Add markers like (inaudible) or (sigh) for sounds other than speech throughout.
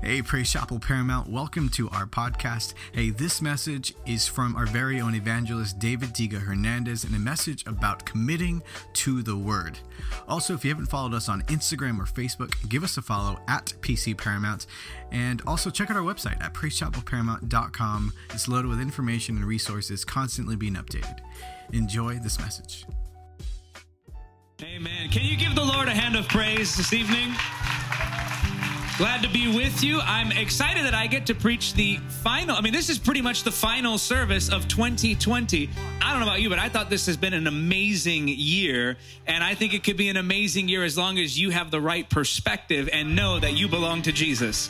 Hey, Praise Chapel Paramount, welcome to our podcast. Hey, this message is from our very own evangelist David Diga Hernandez and a message about committing to the Word. Also, if you haven't followed us on Instagram or Facebook, give us a follow at PC Paramount. And also check out our website at praisechapelparamount.com. It's loaded with information and resources constantly being updated. Enjoy this message. Amen. Can you give the Lord a hand of praise this evening? Glad to be with you. I'm excited that I get to preach the final. I mean, this is pretty much the final service of 2020. I don't know about you, but I thought this has been an amazing year. And I think it could be an amazing year as long as you have the right perspective and know that you belong to Jesus.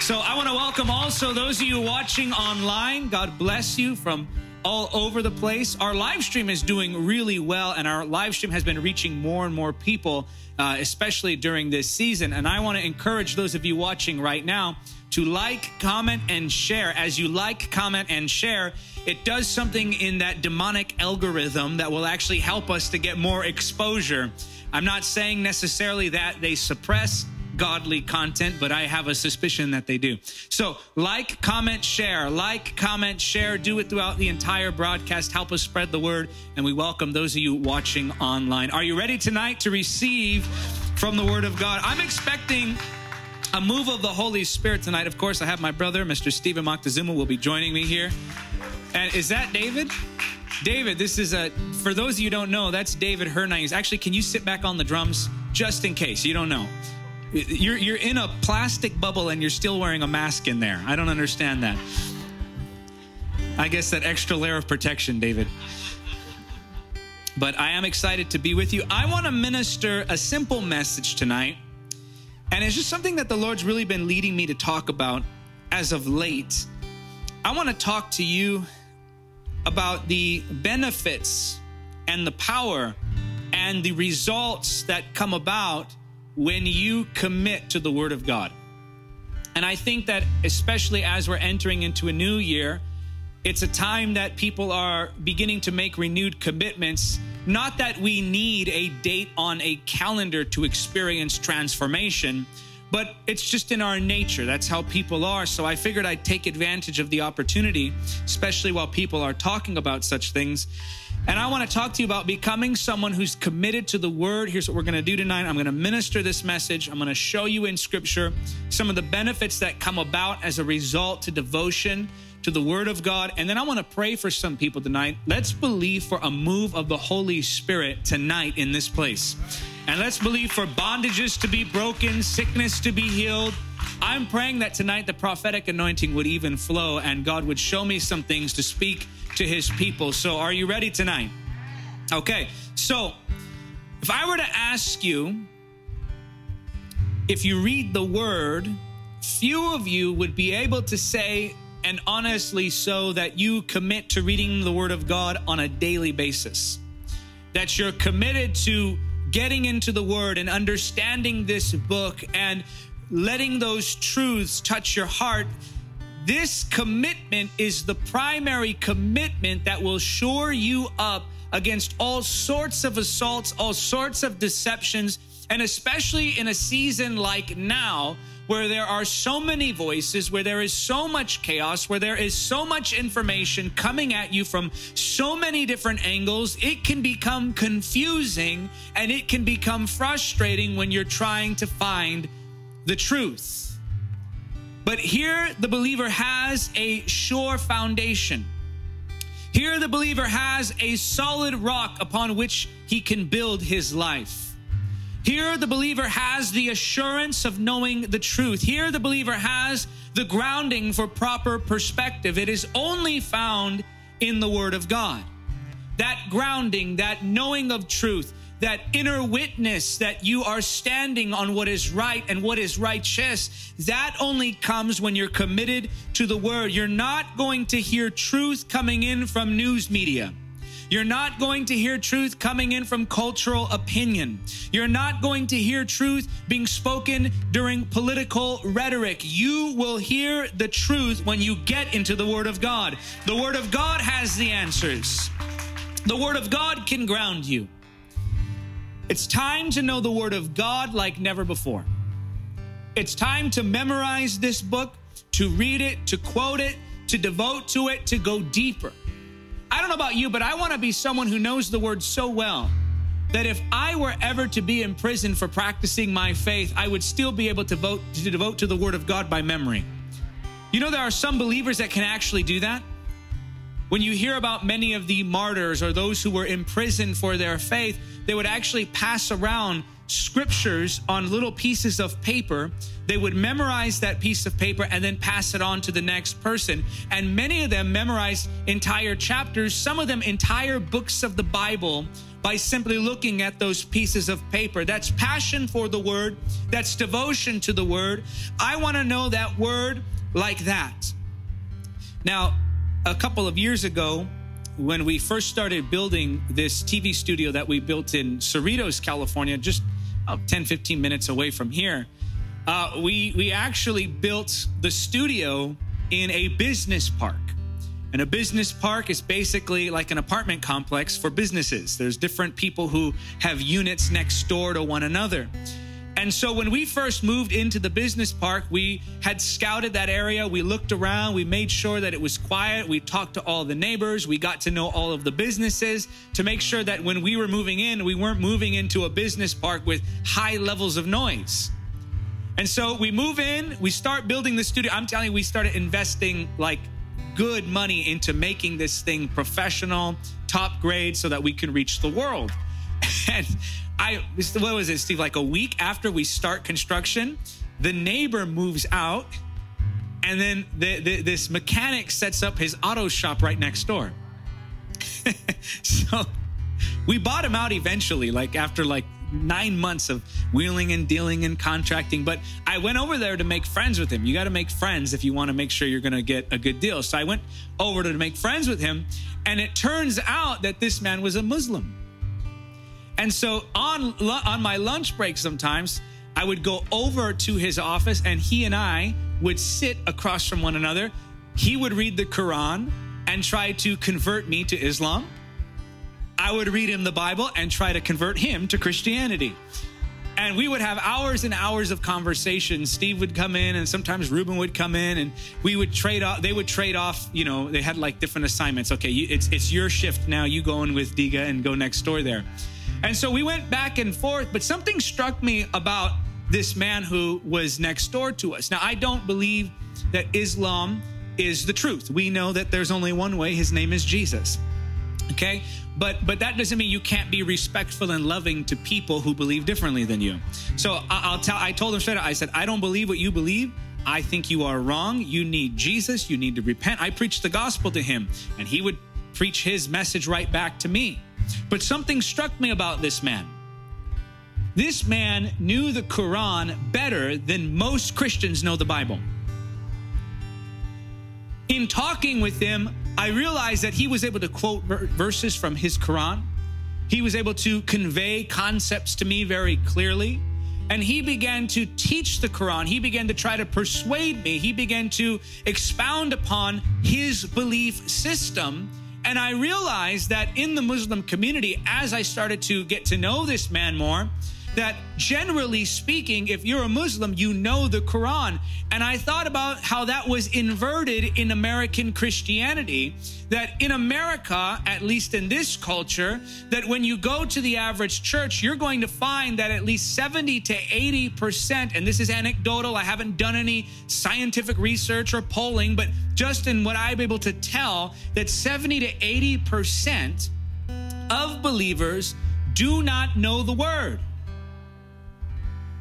So I want to welcome also those of you watching online. God bless you from all over the place. Our live stream is doing really well, and our live stream has been reaching more and more people, uh, especially during this season. And I want to encourage those of you watching right now to like, comment, and share. As you like, comment, and share, it does something in that demonic algorithm that will actually help us to get more exposure. I'm not saying necessarily that they suppress godly content, but I have a suspicion that they do. So, like, comment, share, like, comment, share, do it throughout the entire broadcast. Help us spread the word, and we welcome those of you watching online. Are you ready tonight to receive from the word of God? I'm expecting a move of the Holy Spirit tonight. Of course, I have my brother, Mr. Stephen Moctezuma, will be joining me here. And is that David? David, this is a, for those of you don't know, that's David Hernandez. Actually, can you sit back on the drums just in case you don't know? You're, you're in a plastic bubble and you're still wearing a mask in there. I don't understand that. I guess that extra layer of protection, David. But I am excited to be with you. I want to minister a simple message tonight. And it's just something that the Lord's really been leading me to talk about as of late. I want to talk to you about the benefits and the power and the results that come about when you commit to the Word of God. And I think that, especially as we're entering into a new year, it's a time that people are beginning to make renewed commitments. Not that we need a date on a calendar to experience transformation, but it's just in our nature. That's how people are. So I figured I'd take advantage of the opportunity, especially while people are talking about such things, and I want to talk to you about becoming someone who's committed to the word. Here's what we're going to do tonight I'm going to minister this message. I'm going to show you in scripture some of the benefits that come about as a result to devotion to the word of God. And then I want to pray for some people tonight. Let's believe for a move of the Holy Spirit tonight in this place. And let's believe for bondages to be broken, sickness to be healed. I'm praying that tonight the prophetic anointing would even flow and God would show me some things to speak to his people. So, are you ready tonight? Okay, so if I were to ask you, if you read the word, few of you would be able to say, and honestly so, that you commit to reading the word of God on a daily basis. That you're committed to getting into the word and understanding this book and letting those truths touch your heart this commitment is the primary commitment that will shore you up against all sorts of assaults, all sorts of deceptions, and especially in a season like now, where there are so many voices, where there is so much chaos, where there is so much information coming at you from so many different angles, it can become confusing and it can become frustrating when you're trying to find the truth. But here the believer has a sure foundation. Here the believer has a solid rock upon which he can build his life. Here the believer has the assurance of knowing the truth. Here the believer has the grounding for proper perspective. It is only found in the Word of God. That grounding, that knowing of truth, that inner witness that you are standing on what is right and what is righteous, that only comes when you're committed to the word. You're not going to hear truth coming in from news media. You're not going to hear truth coming in from cultural opinion. You're not going to hear truth being spoken during political rhetoric. You will hear the truth when you get into the Word of God. The Word of God has the answers. The Word of God can ground you. It's time to know the Word of God like never before. It's time to memorize this book, to read it, to quote it, to devote to it, to go deeper. I don't know about you, but I want to be someone who knows the word so well that if I were ever to be in prison for practicing my faith, I would still be able to vote to devote to the word of God by memory. You know there are some believers that can actually do that. When you hear about many of the martyrs or those who were imprisoned for their faith, they would actually pass around scriptures on little pieces of paper. They would memorize that piece of paper and then pass it on to the next person. And many of them memorized entire chapters, some of them entire books of the Bible by simply looking at those pieces of paper. That's passion for the word, that's devotion to the word. I want to know that word like that. Now, a couple of years ago, when we first started building this TV studio that we built in Cerritos, California, just 10, 15 minutes away from here, uh, we, we actually built the studio in a business park. And a business park is basically like an apartment complex for businesses. There's different people who have units next door to one another. And so when we first moved into the business park, we had scouted that area. We looked around. We made sure that it was quiet. We talked to all the neighbors. We got to know all of the businesses to make sure that when we were moving in, we weren't moving into a business park with high levels of noise. And so we move in, we start building the studio. I'm telling you, we started investing like good money into making this thing professional, top grade, so that we can reach the world. (laughs) And I, what was it, Steve? Like a week after we start construction, the neighbor moves out, and then the, the, this mechanic sets up his auto shop right next door. (laughs) so we bought him out eventually, like after like nine months of wheeling and dealing and contracting. But I went over there to make friends with him. You got to make friends if you want to make sure you're going to get a good deal. So I went over to make friends with him. And it turns out that this man was a Muslim. And so on, on my lunch break, sometimes I would go over to his office and he and I would sit across from one another. He would read the Quran and try to convert me to Islam. I would read him the Bible and try to convert him to Christianity. And we would have hours and hours of conversation. Steve would come in, and sometimes Ruben would come in, and we would trade off. They would trade off. You know, they had like different assignments. Okay, you, it's it's your shift now. You go in with Diga and go next door there. And so we went back and forth. But something struck me about this man who was next door to us. Now, I don't believe that Islam is the truth. We know that there's only one way. His name is Jesus. Okay? But but that doesn't mean you can't be respectful and loving to people who believe differently than you. So I'll tell. I told him straight. Up, I said, I don't believe what you believe. I think you are wrong. You need Jesus. You need to repent. I preached the gospel to him, and he would preach his message right back to me. But something struck me about this man. This man knew the Quran better than most Christians know the Bible. In talking with him, I realized that he was able to quote verses from his Quran. He was able to convey concepts to me very clearly. And he began to teach the Quran. He began to try to persuade me. He began to expound upon his belief system. And I realized that in the Muslim community, as I started to get to know this man more, that generally speaking, if you're a Muslim, you know the Quran. And I thought about how that was inverted in American Christianity. That in America, at least in this culture, that when you go to the average church, you're going to find that at least 70 to 80%, and this is anecdotal, I haven't done any scientific research or polling, but just in what I'm able to tell, that 70 to 80% of believers do not know the word.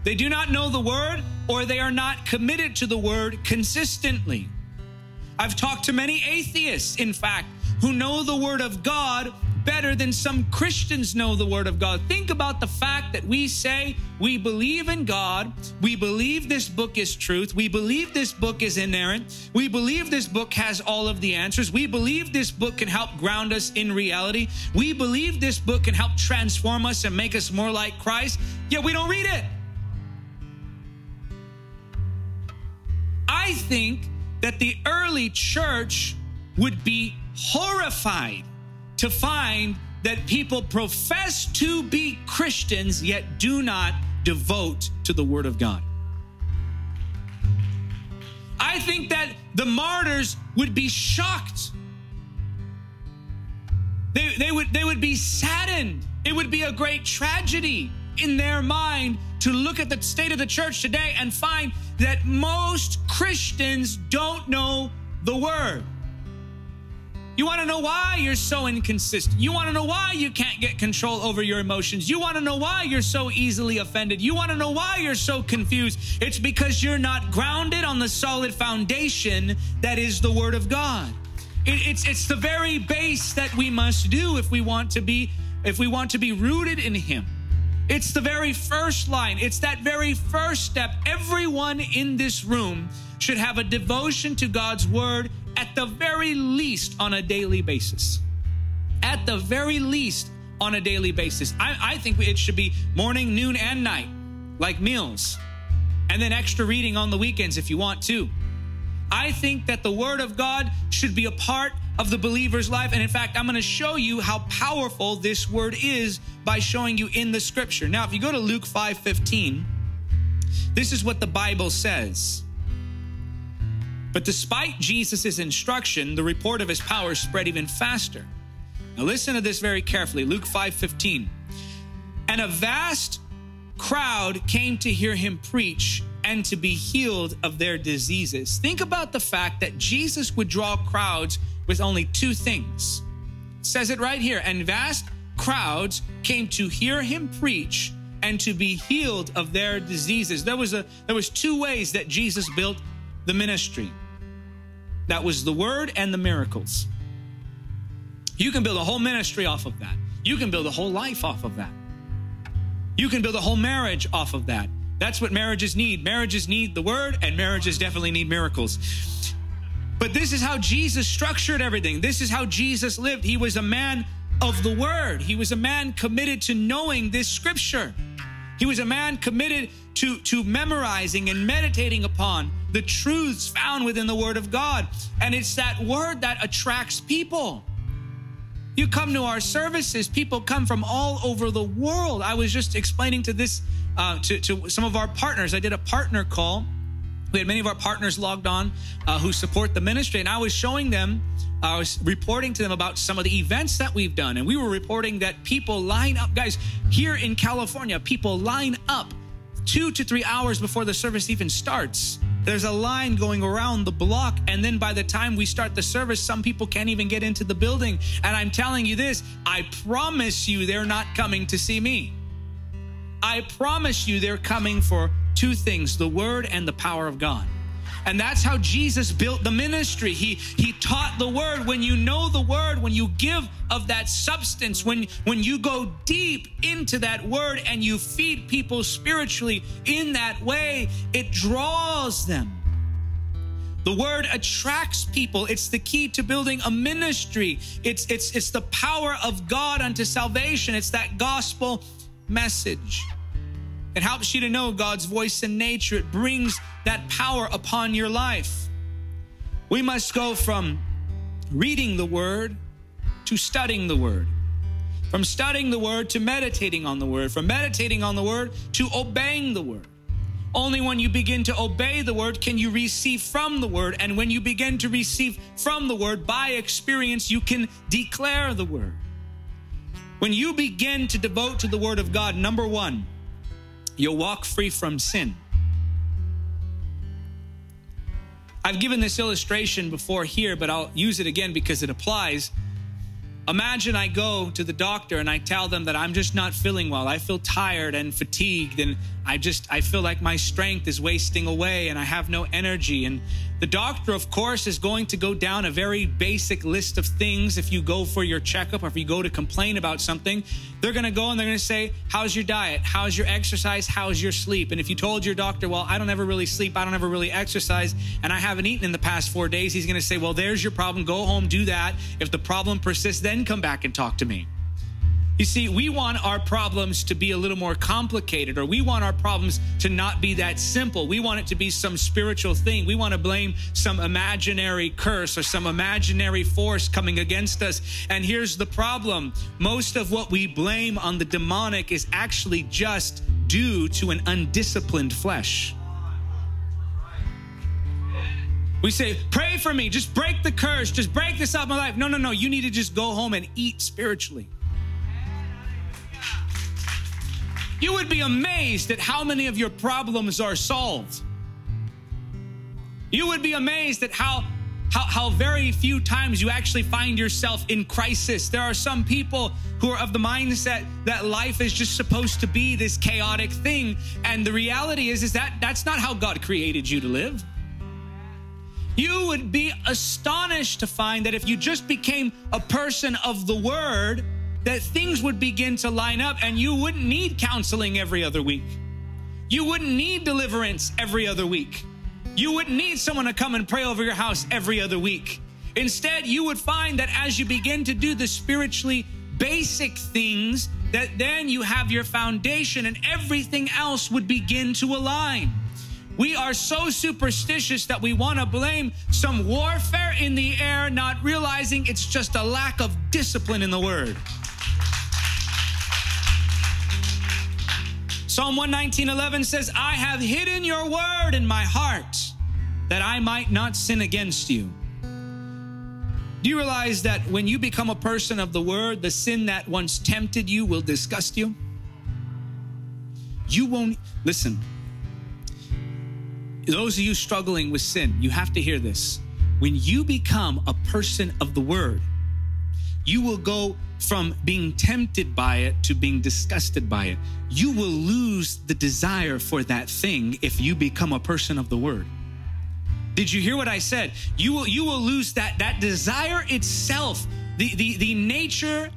They do not know the word or they are not committed to the word consistently. I've talked to many atheists, in fact, who know the word of God better than some Christians know the Word of God. Think about the fact that we say we believe in God, we believe this book is truth, we believe this book is inerrant, we believe this book has all of the answers, we believe this book can help ground us in reality, we believe this book can help transform us and make us more like Christ, yet we don't read it. I think that the early church would be horrified to find that people profess to be Christians yet do not devote to the Word of God. I think that the martyrs would be shocked. They, they, would, they would be saddened. It would be a great tragedy in their mind to look at the state of the church today and find that most Christians don't know the word. You want to know why you're so inconsistent. You want to know why you can't get control over your emotions. You want to know why you're so easily offended. You want to know why you're so confused. It's because you're not grounded on the solid foundation that is the Word of God. It, it's it's the very base that we must do if we want to be if we want to be rooted in Him. It's the very first line. It's that very first step. Everyone in this room should have a devotion to God's Word at the very least on a daily basis. At the very least on a daily basis. I, I think it should be morning, noon, and night, like meals. And then extra reading on the weekends if you want to. I think that the Word of God should be a part of the believer's life. And in fact, I'm going to show you how powerful this Word is by showing you in the Scripture. Now, if you go to Luke 5 15, this is what the Bible says. But despite Jesus' instruction, the report of his power spread even faster. Now listen to this very carefully. Luke 5:15. And a vast crowd came to hear him preach and to be healed of their diseases. Think about the fact that Jesus would draw crowds with only two things. It says it right here. And vast crowds came to hear him preach and to be healed of their diseases. There was a there was two ways that Jesus built the ministry. That was the word and the miracles. You can build a whole ministry off of that. You can build a whole life off of that. You can build a whole marriage off of that. That's what marriages need. Marriages need the word, and marriages definitely need miracles. But this is how Jesus structured everything. This is how Jesus lived. He was a man of the word, he was a man committed to knowing this scripture. He was a man committed to, to memorizing and meditating upon the truths found within the Word of God. And it's that word that attracts people. You come to our services, people come from all over the world. I was just explaining to this uh, to, to some of our partners. I did a partner call. We had many of our partners logged on uh, who support the ministry, and I was showing them I was reporting to them about some of the events that we've done. And we were reporting that people line up, guys, here in California, people line up two to three hours before the service even starts. There's a line going around the block. And then by the time we start the service, some people can't even get into the building. And I'm telling you this I promise you they're not coming to see me. I promise you they're coming for two things the word and the power of God. And that's how Jesus built the ministry. He he taught the word. When you know the word, when you give of that substance, when when you go deep into that word and you feed people spiritually in that way, it draws them. The word attracts people. It's the key to building a ministry. It's it's it's the power of God unto salvation. It's that gospel message. It helps you to know God's voice in nature. It brings that power upon your life. We must go from reading the word to studying the word, from studying the word to meditating on the word, from meditating on the word to obeying the word. Only when you begin to obey the word can you receive from the word. And when you begin to receive from the word by experience, you can declare the word. When you begin to devote to the word of God, number one, You'll walk free from sin. I've given this illustration before here, but I'll use it again because it applies. Imagine I go to the doctor and I tell them that I'm just not feeling well. I feel tired and fatigued and I just I feel like my strength is wasting away and I have no energy and the doctor, of course, is going to go down a very basic list of things if you go for your checkup or if you go to complain about something. They're going to go and they're going to say, How's your diet? How's your exercise? How's your sleep? And if you told your doctor, Well, I don't ever really sleep, I don't ever really exercise, and I haven't eaten in the past four days, he's going to say, Well, there's your problem. Go home, do that. If the problem persists, then come back and talk to me. You see, we want our problems to be a little more complicated, or we want our problems to not be that simple. We want it to be some spiritual thing. We want to blame some imaginary curse or some imaginary force coming against us. And here's the problem most of what we blame on the demonic is actually just due to an undisciplined flesh. We say, pray for me, just break the curse, just break this out of my life. No, no, no. You need to just go home and eat spiritually. You would be amazed at how many of your problems are solved. You would be amazed at how how, how very few times you actually find yourself in crisis. There are some people who are of the mindset that life is just supposed to be this chaotic thing. And the reality is, is that that's not how God created you to live. You would be astonished to find that if you just became a person of the word, that things would begin to line up and you wouldn't need counseling every other week. You wouldn't need deliverance every other week. You wouldn't need someone to come and pray over your house every other week. Instead, you would find that as you begin to do the spiritually basic things, that then you have your foundation and everything else would begin to align. We are so superstitious that we want to blame some warfare in the air, not realizing it's just a lack of discipline in the word. Psalm 119:11 says, "I have hidden your word in my heart that I might not sin against you." Do you realize that when you become a person of the word, the sin that once tempted you will disgust you? You won't listen. Those of you struggling with sin, you have to hear this. When you become a person of the word, you will go from being tempted by it to being disgusted by it. You will lose the desire for that thing if you become a person of the word. Did you hear what I said? You will you will lose that that desire itself, the the the nature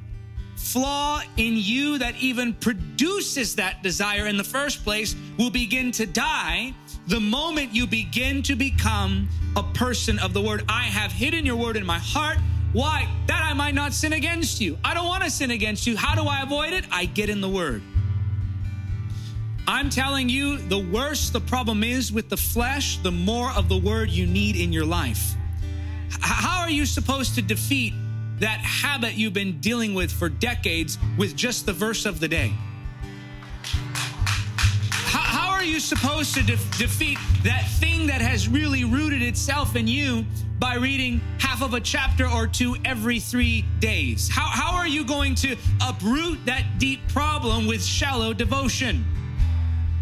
flaw in you that even produces that desire in the first place will begin to die the moment you begin to become a person of the word. I have hidden your word in my heart why? That I might not sin against you. I don't want to sin against you. How do I avoid it? I get in the word. I'm telling you, the worse the problem is with the flesh, the more of the word you need in your life. How are you supposed to defeat that habit you've been dealing with for decades with just the verse of the day? You supposed to de- defeat that thing that has really rooted itself in you by reading half of a chapter or two every three days? How, how are you going to uproot that deep problem with shallow devotion?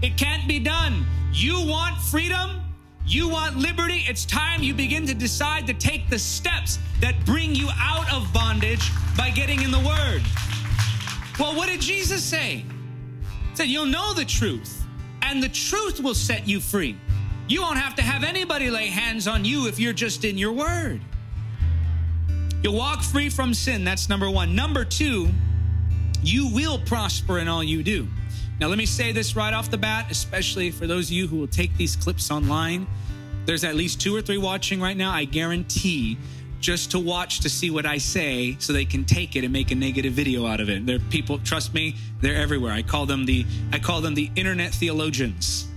It can't be done. You want freedom? You want liberty? It's time you begin to decide to take the steps that bring you out of bondage by getting in the Word. Well, what did Jesus say? He said, You'll know the truth, and the truth will set you free. You won't have to have anybody lay hands on you if you're just in your word. You'll walk free from sin. That's number one. Number two, you will prosper in all you do. Now, let me say this right off the bat, especially for those of you who will take these clips online. There's at least two or three watching right now. I guarantee just to watch to see what I say so they can take it and make a negative video out of it. They're people, trust me, they're everywhere. I call them the I call them the internet theologians.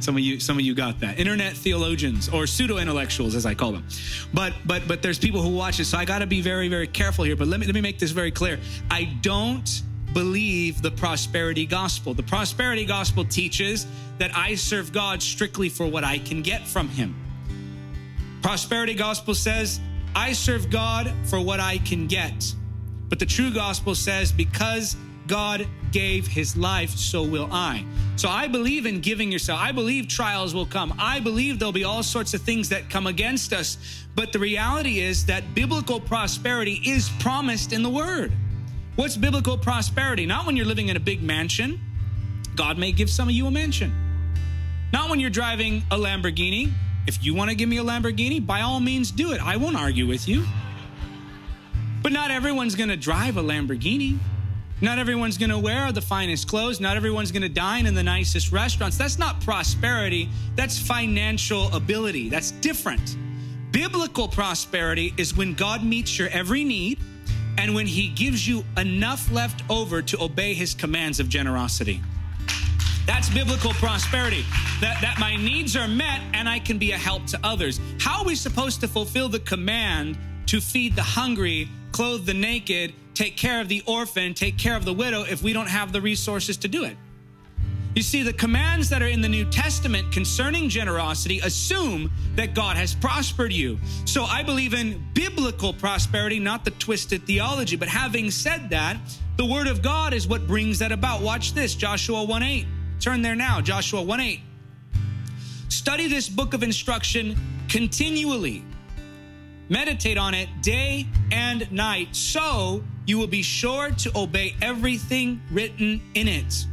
Some of you, some of you got that. Internet theologians or pseudo intellectuals, as I call them. But but but there's people who watch it, so I got to be very very careful here. But let me let me make this very clear. I don't believe the prosperity gospel. The prosperity gospel teaches that I serve God strictly for what I can get from Him. Prosperity gospel says I serve God for what I can get. But the true gospel says because God gave his life, so will I. So I believe in giving yourself. I believe trials will come. I believe there'll be all sorts of things that come against us. But the reality is that biblical prosperity is promised in the word. What's biblical prosperity? Not when you're living in a big mansion. God may give some of you a mansion. Not when you're driving a Lamborghini. If you want to give me a Lamborghini, by all means do it. I won't argue with you. But not everyone's going to drive a Lamborghini. Not everyone's going to wear the finest clothes. Not everyone's going to dine in the nicest restaurants. That's not prosperity. That's financial ability. That's different. Biblical prosperity is when God meets your every need and when he gives you enough left over to obey his commands of generosity. That's biblical prosperity. That, that my needs are met and I can be a help to others. How are we supposed to fulfill the command to feed the hungry, clothe the naked, take care of the orphan, take care of the widow if we don't have the resources to do it. You see, the commands that are in the New Testament concerning generosity assume that God has prospered you. So I believe in biblical prosperity, not the twisted theology. But having said that, the word of God is what brings that about. Watch this Joshua 1 8. Turn there now, Joshua 1 8. Study this book of instruction continually. Meditate on it day and night, so you will be sure to obey everything written in it.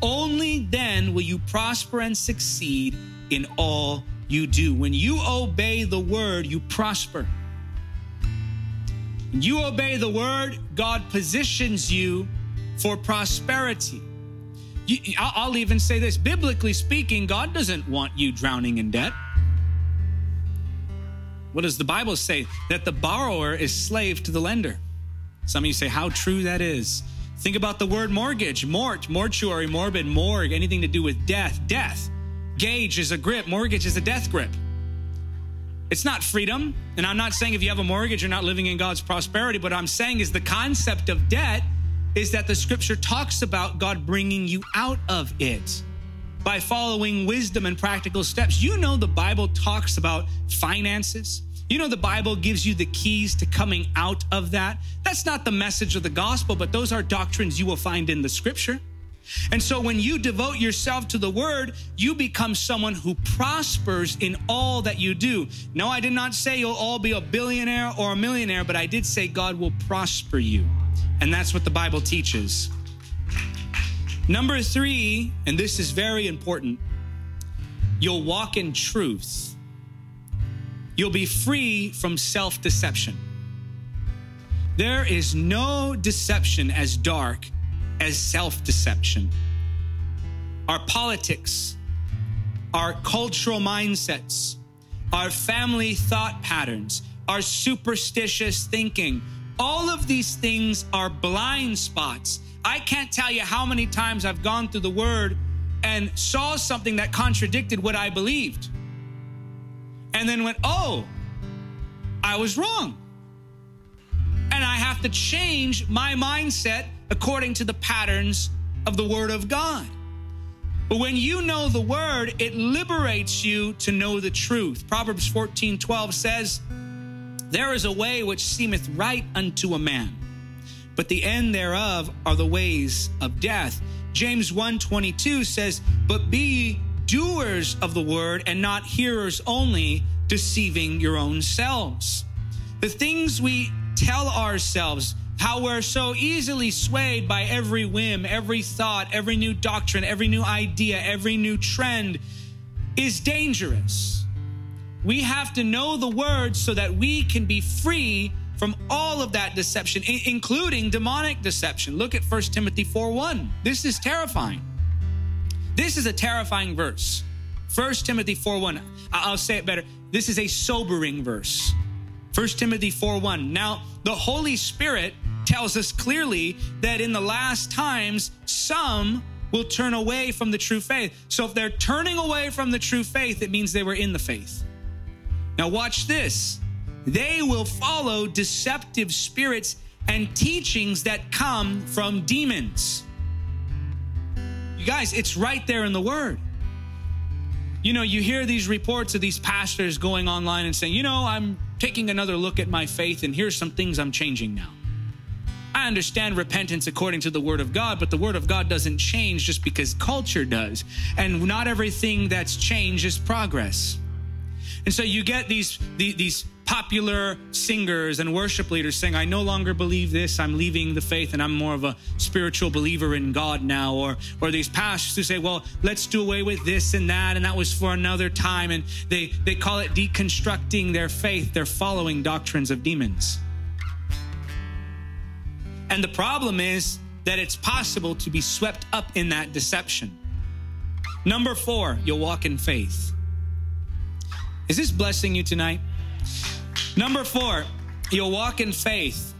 Only then will you prosper and succeed in all you do. When you obey the word, you prosper. When you obey the word, God positions you for prosperity. You, I'll even say this biblically speaking, God doesn't want you drowning in debt. What does the Bible say? That the borrower is slave to the lender. Some of you say, How true that is. Think about the word mortgage, mort, mortuary, morbid, morgue, anything to do with death, death. Gage is a grip, mortgage is a death grip. It's not freedom. And I'm not saying if you have a mortgage, you're not living in God's prosperity. But I'm saying is the concept of debt is that the scripture talks about God bringing you out of it by following wisdom and practical steps. You know, the Bible talks about finances. You know, the Bible gives you the keys to coming out of that. That's not the message of the gospel, but those are doctrines you will find in the scripture. And so when you devote yourself to the word, you become someone who prospers in all that you do. No, I did not say you'll all be a billionaire or a millionaire, but I did say God will prosper you. And that's what the Bible teaches. Number three, and this is very important, you'll walk in truth. You'll be free from self deception. There is no deception as dark as self deception. Our politics, our cultural mindsets, our family thought patterns, our superstitious thinking, all of these things are blind spots. I can't tell you how many times I've gone through the word and saw something that contradicted what I believed and then went, oh, I was wrong. And I have to change my mindset according to the patterns of the Word of God. But when you know the Word, it liberates you to know the truth. Proverbs 14 12 says, There is a way which seemeth right unto a man, but the end thereof are the ways of death. James 1 22 says, But be ye doers of the word and not hearers only, deceiving your own selves. The things we tell ourselves, how we're so easily swayed by every whim, every thought, every new doctrine, every new idea, every new trend, is dangerous. We have to know the word so that we can be free from all of that deception, including demonic deception. Look at 1 Timothy 4 1. This is terrifying. This is a terrifying verse. 1 Timothy 4 1. I'll say it better. This is a sobering verse. 1 Timothy 4 1. Now, the Holy Spirit tells us clearly that in the last times, some will turn away from the true faith. So if they're turning away from the true faith, it means they were in the faith. Now, watch this. They will follow deceptive spirits and teachings that come from demons. You guys, it's right there in the word. You know, you hear these reports of these pastors going online and saying, you know, I'm taking another look at my faith and here's some things I'm changing now. I understand repentance according to the Word of God, but the Word of God doesn't change just because culture does. And not everything that's changed is progress. And so you get these, these popular singers and worship leaders saying, I no longer believe this, I'm leaving the faith and I'm more of a spiritual believer in God now. Or, or these pastors who say, well, let's do away with this and that, and that was for another time. And they, they call it deconstructing their faith. They're following doctrines of demons. And the problem is that it's possible to be swept up in that deception. Number four, you'll walk in faith. Is this blessing you tonight? Number four, you'll walk in faith.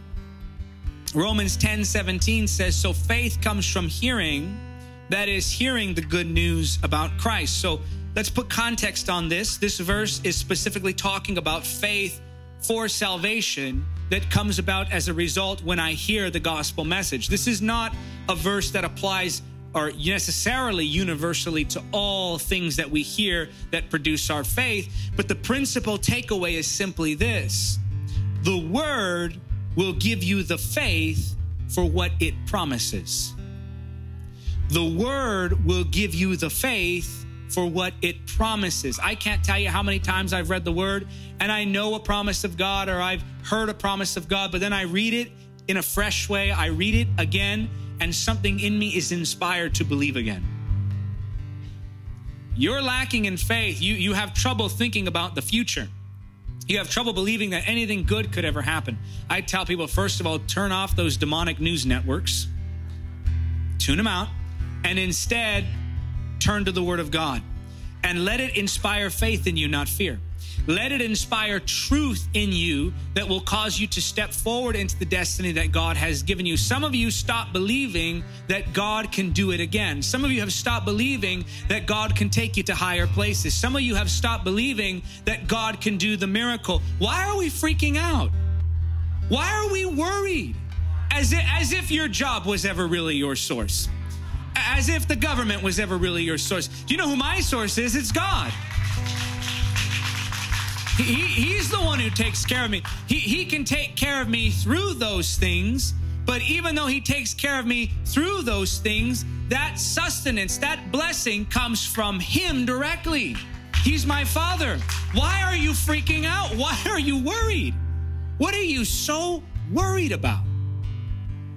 Romans 10 17 says, So faith comes from hearing, that is, hearing the good news about Christ. So let's put context on this. This verse is specifically talking about faith for salvation that comes about as a result when I hear the gospel message. This is not a verse that applies or necessarily universally to all things that we hear that produce our faith. But the principal takeaway is simply this the word will give you the faith for what it promises. The word will give you the faith for what it promises. I can't tell you how many times I've read the word and I know a promise of God or I've heard a promise of God, but then I read it in a fresh way. I read it again and something in me is inspired to believe again. You're lacking in faith. You, you have trouble thinking about the future. You have trouble believing that anything good could ever happen. I tell people, first of all, turn off those demonic news networks, tune them out, and instead turn to the Word of God and let it inspire faith in you, not fear. Let it inspire truth in you that will cause you to step forward into the destiny that God has given you. Some of you stop believing that God can do it again. Some of you have stopped believing that God can take you to higher places. Some of you have stopped believing that God can do the miracle. Why are we freaking out? Why are we worried? As if, as if your job was ever really your source. As if the government was ever really your source. Do you know who my source is? It's God. He, he's the one who takes care of me. He, he can take care of me through those things, but even though He takes care of me through those things, that sustenance, that blessing comes from Him directly. He's my Father. Why are you freaking out? Why (laughs) are you worried? What are you so worried about?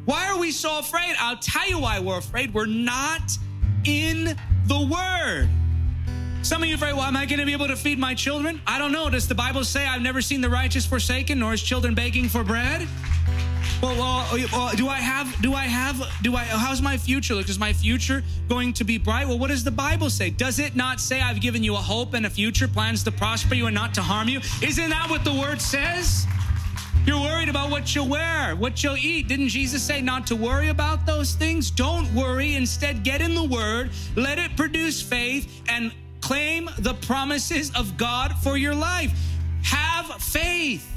Why are we so afraid? I'll tell you why we're afraid. We're not in the Word. Some of you are afraid, well, am I going to be able to feed my children? I don't know. Does the Bible say I've never seen the righteous forsaken, nor his children begging for bread? Well, well, oh, well, do I have, do I have, do I, how's my future look? Is my future going to be bright? Well, what does the Bible say? Does it not say I've given you a hope and a future, plans to prosper you and not to harm you? Isn't that what the word says? You're worried about what you'll wear, what you'll eat. Didn't Jesus say not to worry about those things? Don't worry. Instead, get in the word, let it produce faith, and Claim the promises of God for your life. Have faith.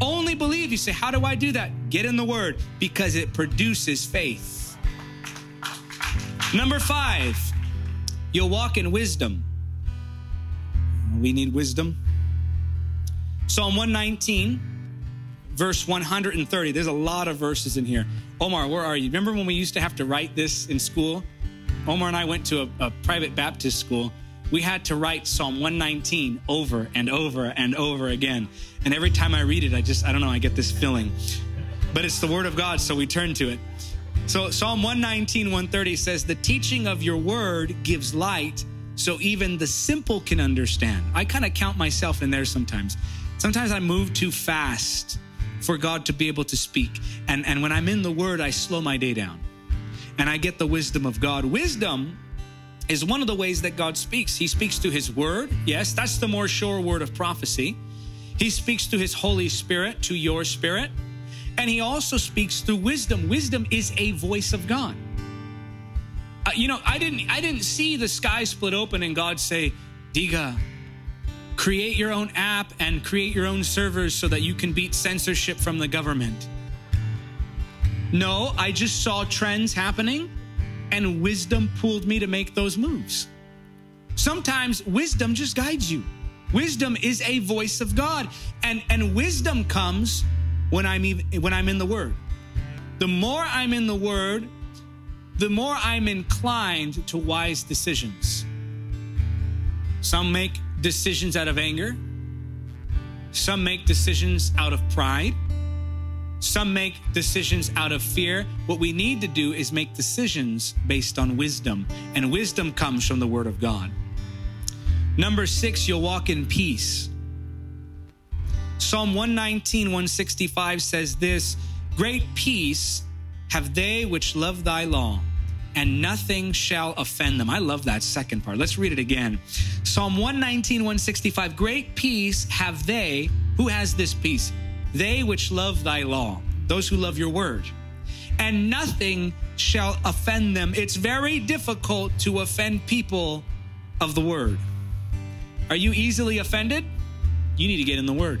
Only believe. You say, How do I do that? Get in the word because it produces faith. Number five, you'll walk in wisdom. We need wisdom. Psalm 119, verse 130. There's a lot of verses in here. Omar, where are you? Remember when we used to have to write this in school? Omar and I went to a, a private Baptist school we had to write Psalm 119 over and over and over again. And every time I read it, I just, I don't know, I get this feeling. But it's the Word of God, so we turn to it. So Psalm 119, 130 says, The teaching of your word gives light, so even the simple can understand. I kind of count myself in there sometimes. Sometimes I move too fast for God to be able to speak. And, and when I'm in the word, I slow my day down and I get the wisdom of God. Wisdom is one of the ways that God speaks. He speaks to His Word. Yes, that's the more sure word of prophecy. He speaks to His Holy Spirit, to your spirit. And He also speaks through wisdom. Wisdom is a voice of God. Uh, you know, I didn't, I didn't see the sky split open and God say, Diga, create your own app and create your own servers so that you can beat censorship from the government. No, I just saw trends happening and wisdom pulled me to make those moves. Sometimes wisdom just guides you. Wisdom is a voice of God, and and wisdom comes when I'm even, when I'm in the Word. The more I'm in the Word, the more I'm inclined to wise decisions. Some make decisions out of anger. Some make decisions out of pride. Some make decisions out of fear. What we need to do is make decisions based on wisdom, and wisdom comes from the Word of God. Number six, you'll walk in peace. Psalm 119, 165 says this Great peace have they which love thy law, and nothing shall offend them. I love that second part. Let's read it again. Psalm 119, 165 Great peace have they. Who has this peace? They which love thy law, those who love your word, and nothing shall offend them. It's very difficult to offend people of the word. Are you easily offended? You need to get in the word.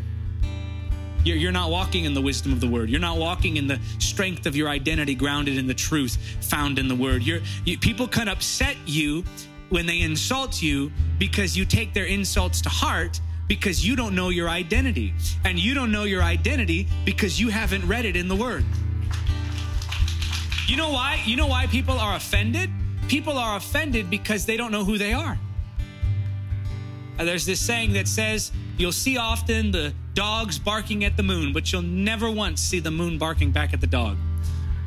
You're, not walking in the wisdom of the word. You're not walking in the strength of your identity grounded in the truth found in the word. You're, you, people can upset you when they insult you because you take their insults to heart because you don't know your identity. And you don't know your identity because you haven't read it in the word. You know why? You know why people are offended? People are offended because they don't know who they are. Uh, there's this saying that says, You'll see often the dogs barking at the moon, but you'll never once see the moon barking back at the dog.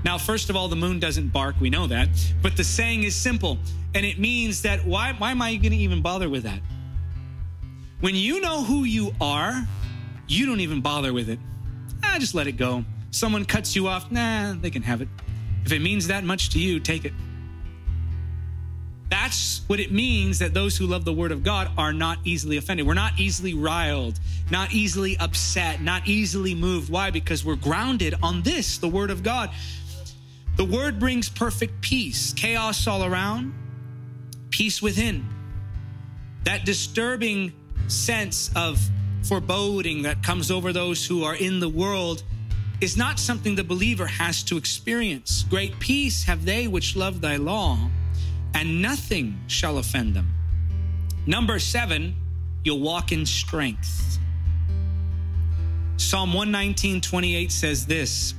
Now, first of all, the moon doesn't bark. We know that. But the saying is simple. And it means that why, why am I going to even bother with that? When you know who you are, you don't even bother with it. Ah, just let it go. Someone cuts you off, nah, they can have it. If it means that much to you, take it. That's what it means that those who love the word of God are not easily offended. We're not easily riled, not easily upset, not easily moved. Why? Because we're grounded on this, the word of God. The word brings perfect peace, chaos all around, peace within. That disturbing sense of foreboding that comes over those who are in the world is not something the believer has to experience. Great peace have they which love thy law and nothing shall offend them. Number seven, you'll walk in strength. Psalm 119, 28 says this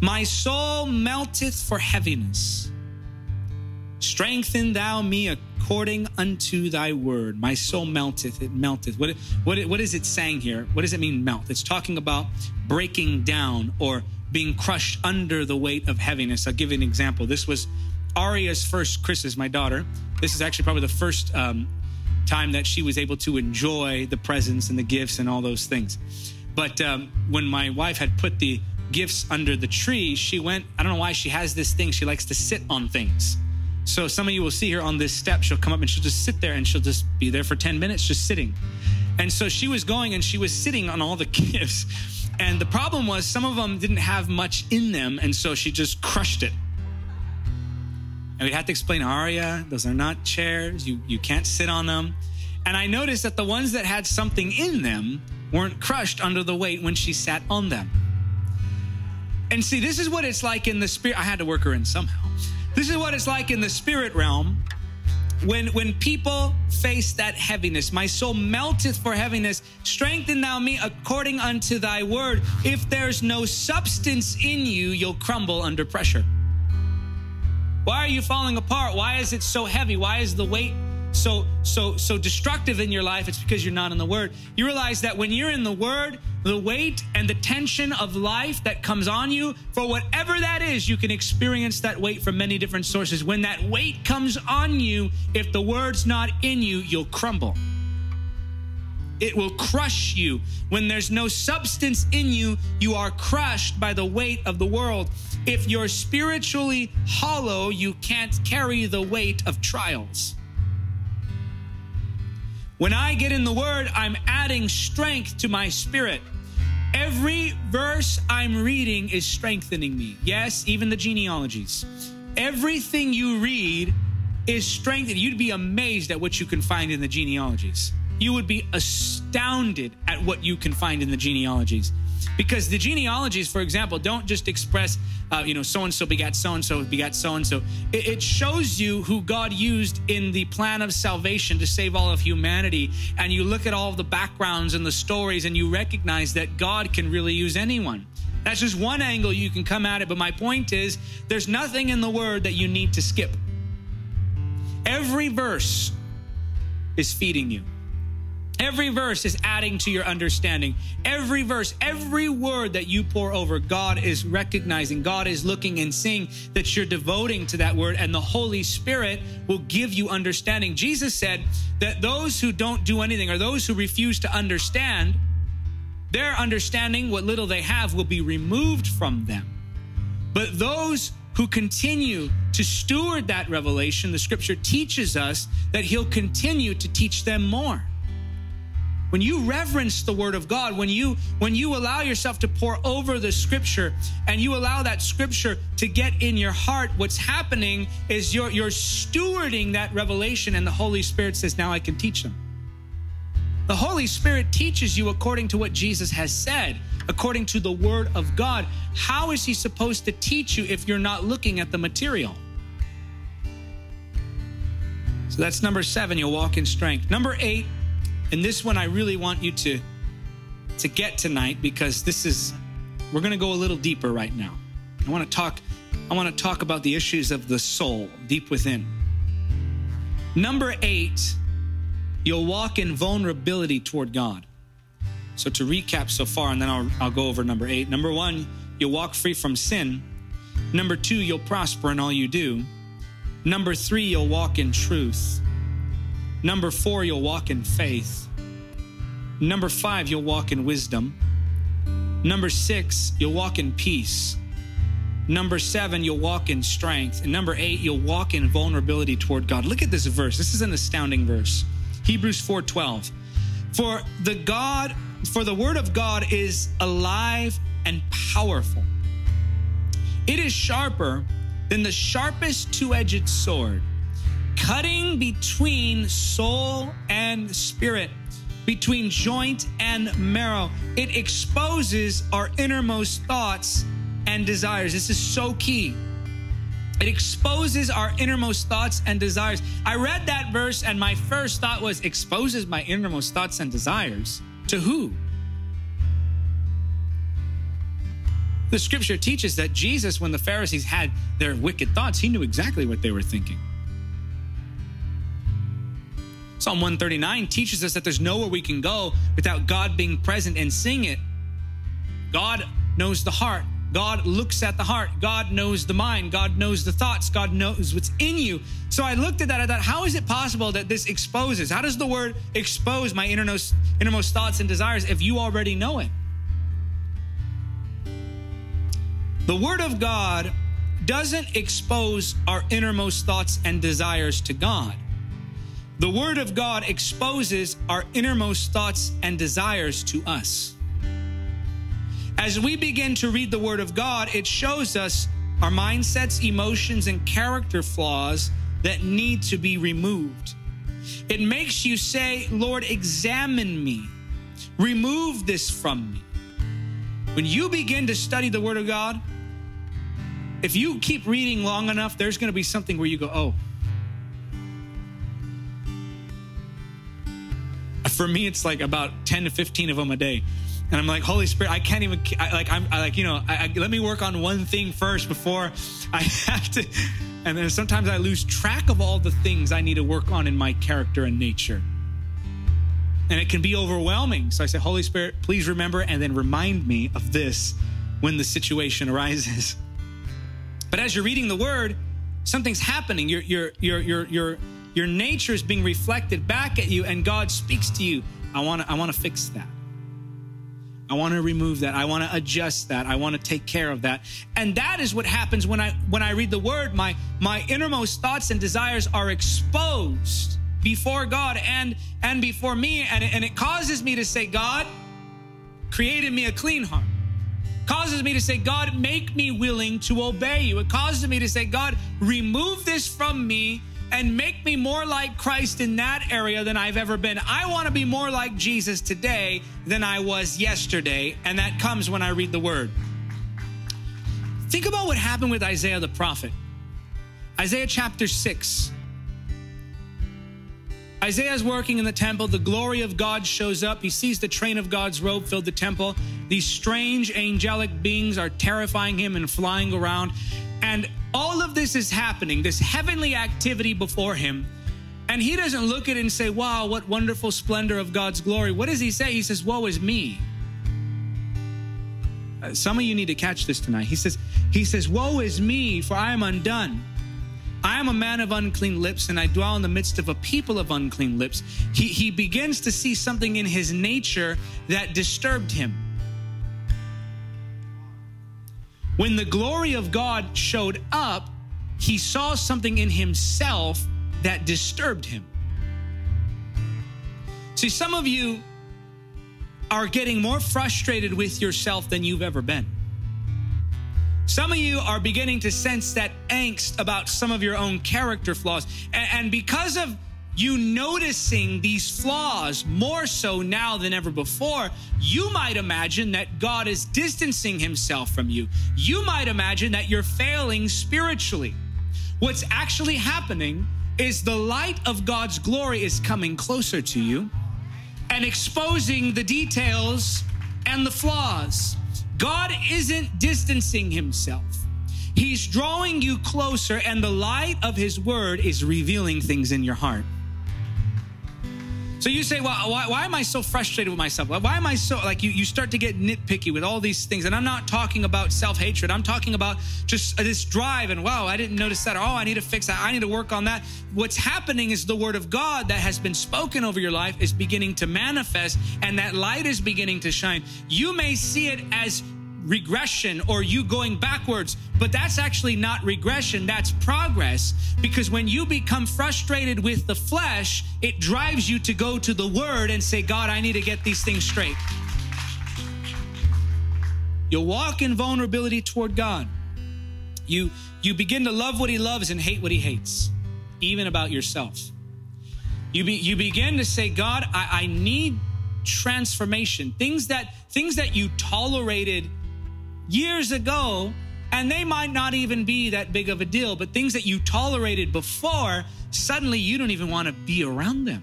My soul melteth for heaviness. Strengthen thou me according unto thy word. My soul melteth, it melteth. What, what, what is it saying here? What does it mean, melt? It's talking about breaking down or being crushed under the weight of heaviness. I'll give you an example. This was Aria's first, Christmas, my daughter. This is actually probably the first um, time that she was able to enjoy the presents and the gifts and all those things. But um, when my wife had put the gifts under the tree, she went, I don't know why she has this thing. She likes to sit on things. So some of you will see her on this step. She'll come up and she'll just sit there and she'll just be there for 10 minutes, just sitting. And so she was going and she was sitting on all the (laughs) gifts. And the problem was some of them didn't have much in them. And so she just crushed it and we had to explain aria those are not chairs you you can't sit on them and i noticed that the ones that had something in them weren't crushed under the weight when she sat on them and see this is what it's like in the spirit i had to work her in somehow this is what it's like in the spirit realm when when people face that heaviness my soul melteth for heaviness strengthen thou me according unto thy word if there's no substance in you you'll crumble under pressure why are you falling apart? Why is it so heavy? Why is the weight so so so destructive in your life? It's because you're not in the word. You realize that when you're in the word, the weight and the tension of life that comes on you, for whatever that is, you can experience that weight from many different sources. When that weight comes on you, if the word's not in you, you'll crumble. It will crush you. When there's no substance in you, you are crushed by the weight of the world. If you're spiritually hollow, you can't carry the weight of trials. When I get in the word, I'm adding strength to my spirit. Every verse I'm reading is strengthening me. Yes, even the genealogies. Everything you read is strengthened. You'd be amazed at what you can find in the genealogies. You would be astounded at what you can find in the genealogies. Because the genealogies, for example, don't just express, uh, you know, so and so begat so and so begat so and so. It shows you who God used in the plan of salvation to save all of humanity. And you look at all the backgrounds and the stories and you recognize that God can really use anyone. That's just one angle you can come at it. But my point is, there's nothing in the word that you need to skip. Every verse is feeding you. Every verse is adding to your understanding. Every verse, every word that you pore over, God is recognizing. God is looking and seeing that you're devoting to that word, and the Holy Spirit will give you understanding. Jesus said that those who don't do anything or those who refuse to understand, their understanding, what little they have, will be removed from them. But those who continue to steward that revelation, the scripture teaches us that He'll continue to teach them more when you reverence the word of god when you when you allow yourself to pore over the scripture and you allow that scripture to get in your heart what's happening is you're you're stewarding that revelation and the holy spirit says now i can teach them The Holy Spirit teaches you according to what Jesus has said, according to the Word of God. How is He supposed to teach you if you're not looking at the material? So that's number seven, you'll walk in strength. Number eight, and this one I really want you to, to get tonight because this is, we're going to go a little deeper right now. I want to talk, I want to talk about the issues of the soul deep within. Number eight, you'll walk in vulnerability toward God. So to recap so far, and then I'll, I'll go over number eight. Number one, you'll walk free from sin. Number two, you'll prosper in all you do. Number three, you'll walk in truth. Number four, you'll walk in faith. Number five, you'll walk in wisdom. Number six, you'll walk in peace. Number seven, you'll walk in strength. And number eight, you'll walk in vulnerability toward God. Look at this verse. This is an astounding verse. Hebrews 4:12. For the God, for the word of God is alive and powerful. It is sharper than the sharpest two-edged sword, cutting between soul and spirit, between joint and marrow. It exposes our innermost thoughts and desires. This is so key. It exposes our innermost thoughts and desires. I read that verse, and my first thought was exposes my innermost thoughts and desires. To who? The scripture teaches that Jesus, when the Pharisees had their wicked thoughts, he knew exactly what they were thinking. Psalm 139 teaches us that there's nowhere we can go without God being present and seeing it. God knows the heart. God looks at the heart. God knows the mind. God knows the thoughts. God knows what's in you. So I looked at that. I thought, how is it possible that this exposes? How does the word expose my innermost, innermost thoughts and desires if you already know it? The Word of God doesn't expose our innermost thoughts and desires to God. The Word of God exposes our innermost thoughts and desires to us. As we begin to read the Word of God, it shows us our mindsets, emotions, and character flaws that need to be removed. It makes you say, Lord, examine me, remove this from me. When you begin to study the Word of God, if you keep reading long enough, there's going to be something where you go, oh. For me, it's like about 10 to 15 of them a day. And I'm like, Holy Spirit, I can't even, I, like, I'm I, like, you know, I, let me work on one thing first before I (laughs) have to. And then sometimes I lose track of all the things I need to work on in my character and nature. And it can be overwhelming. So I say, Holy Spirit, please remember and then remind me of this when the situation (laughs) arises. But as you're reading the word, something's happening. You're, you're, you're, you're, your your your nature is being reflected back at you, and God speaks to you. I want to I want to fix that. I want to remove that. I want to adjust that. I want to take care of that. And that is what happens when I when I read the word. My my innermost thoughts and desires are exposed before God and and before me, and it, and it causes me to say, God, created me a clean heart causes me to say, God, make me willing to obey you. It causes me to say, God, remove this from me and make me more like Christ in that area than I've ever been. I want to be more like Jesus today than I was yesterday, and that comes when I read the word. Think about what happened with Isaiah the prophet. Isaiah chapter 6. Isaiah is working in the temple. The glory of God shows up. He sees the train of God's robe fill the temple. These strange angelic beings are terrifying him and flying around. And all of this is happening, this heavenly activity before him. And he doesn't look at it and say, Wow, what wonderful splendor of God's glory. What does he say? He says, Woe is me. Uh, some of you need to catch this tonight. He says, He says, Woe is me, for I am undone. I am a man of unclean lips, and I dwell in the midst of a people of unclean lips. He, he begins to see something in his nature that disturbed him. When the glory of God showed up, he saw something in himself that disturbed him. See, some of you are getting more frustrated with yourself than you've ever been. Some of you are beginning to sense that angst about some of your own character flaws. And, because of you noticing these flaws more so now than ever before, you might imagine that God is distancing himself from you. You might imagine that you're failing spiritually. What's actually happening is the light of God's glory is coming closer to you and exposing the details and the flaws. God isn't distancing himself. He's drawing you closer, and the light of His Word is revealing things in your heart. So you say, well, why, why, am I so frustrated with myself? Why am I so, like, you, you start to get nitpicky with all these things. And I'm not talking about self hatred. I'm talking about just uh, this drive and, wow, I didn't notice that. Oh, I need to fix that. I need to work on that. What's happening is the word of God that has been spoken over your life is beginning to manifest and that light is beginning to shine. You may see it as regression or you going backwards, but that's actually not regression, that's progress. Because when you become frustrated with the flesh, it drives you to go to the word and say, God, I need to get these things straight. You'll walk in vulnerability toward God. You, you begin to love what he loves and hate what he hates, even about yourself. You, be, you begin to say, God, I, I need transformation. Things that things that you tolerated years ago, and they might not even be that big of a deal, but things that you tolerated before, suddenly you don't even want to be around them.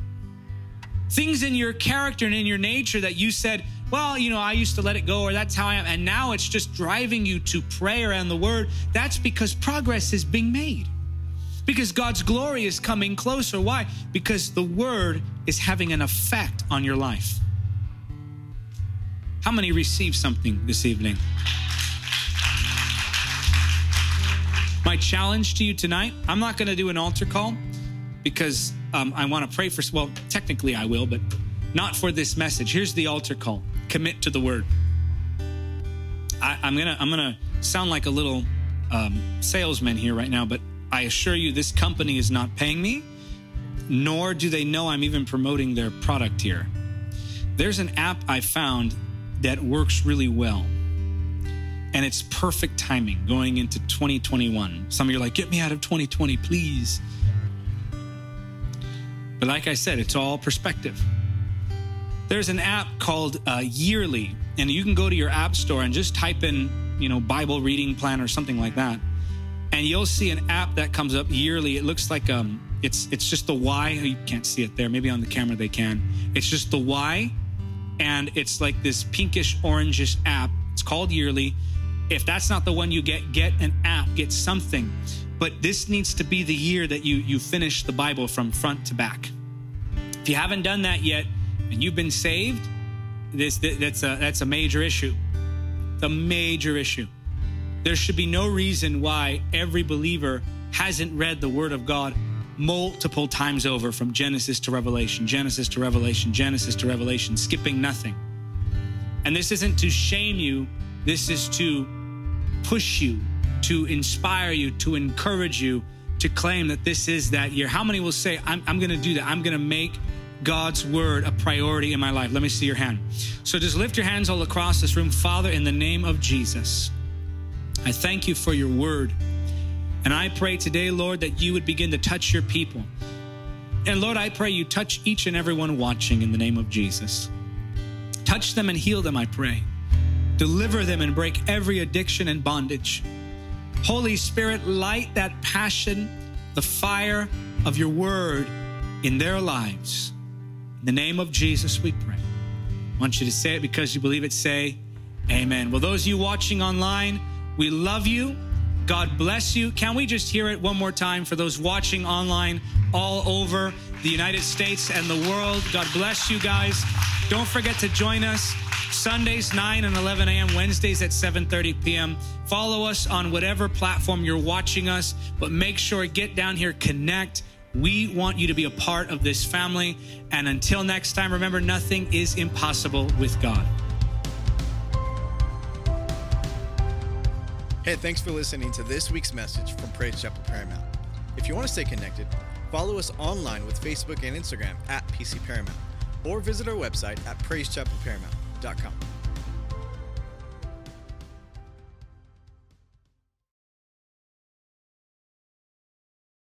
Things in your character and in your nature that you said, well, you know, I used to let it go, or that's how I am. And now it's just driving you to prayer and the word. That's because progress is being made. Because God's glory is coming closer. Why? Because the word is having an effect on your life. How many received something this evening? My challenge to you tonight I'm not going to do an altar call because um, I want to pray for, well, technically I will, but not for this message. Here's the altar call commit to the word. I, am to, I'm going to sound like a little um, salesman here right now, but I assure you this company is not paying me, nor do they know I'm even promoting their product here. There's an app I found that works really well and it's perfect timing going into 2021. Some of you are like, get me out of 2020, please. But like I said, it's all perspective. There's an app called uh, Yearly, and you can go to your app store and just type in, you know, Bible reading plan or something like that, and you'll see an app that comes up yearly. It looks like um, it's it's just the Y. You can't see it there. Maybe on the camera they can. It's just the Y, and it's like this pinkish orangish app. It's called Yearly if that's not the one you get, get an app, get something. But this needs to be the year that you you finish the Bible from front to back. If you haven't done that yet and you've been saved, this that's a that's a major issue. The major issue. There should be no reason why every believer hasn't read the Word of God multiple times over from Genesis to Revelation, Genesis to Revelation, Genesis to Revelation, skipping nothing. And this isn't to shame you this is to push you, to inspire you, to encourage you to claim that this is that year. How many will say, I'm, I'm going to do that? I'm going to make God's word a priority in my life? Let me see your hand. So just lift your hands all across this room. Father, in the name of Jesus, I thank you for your word. And I pray today, Lord, that you would begin to touch your people. And Lord, I pray you touch each and every one watching in the name of Jesus. Touch them and heal them, I pray. Deliver them and break every addiction and bondage. Holy Spirit, light that passion, the fire of your word in their lives. In the name of Jesus, we pray. I want you to say it because you believe it. Say, Amen. Well, those of you watching online, we love you. God bless you. Can we just hear it one more time for those watching online all over the United States and the world? God bless you guys. Don't forget to join us Sundays 9 and 11 a.m., Wednesdays at 7:30 p.m. Follow us on whatever platform you're watching us, but make sure get down here, connect. We want you to be a part of this family. And until next time, remember nothing is impossible with God. Hey, thanks for listening to this week's message from Praise Chapel Paramount. If you want to stay connected, follow us online with Facebook and Instagram at PC Paramount, or visit our website at praisechapelparamount.com.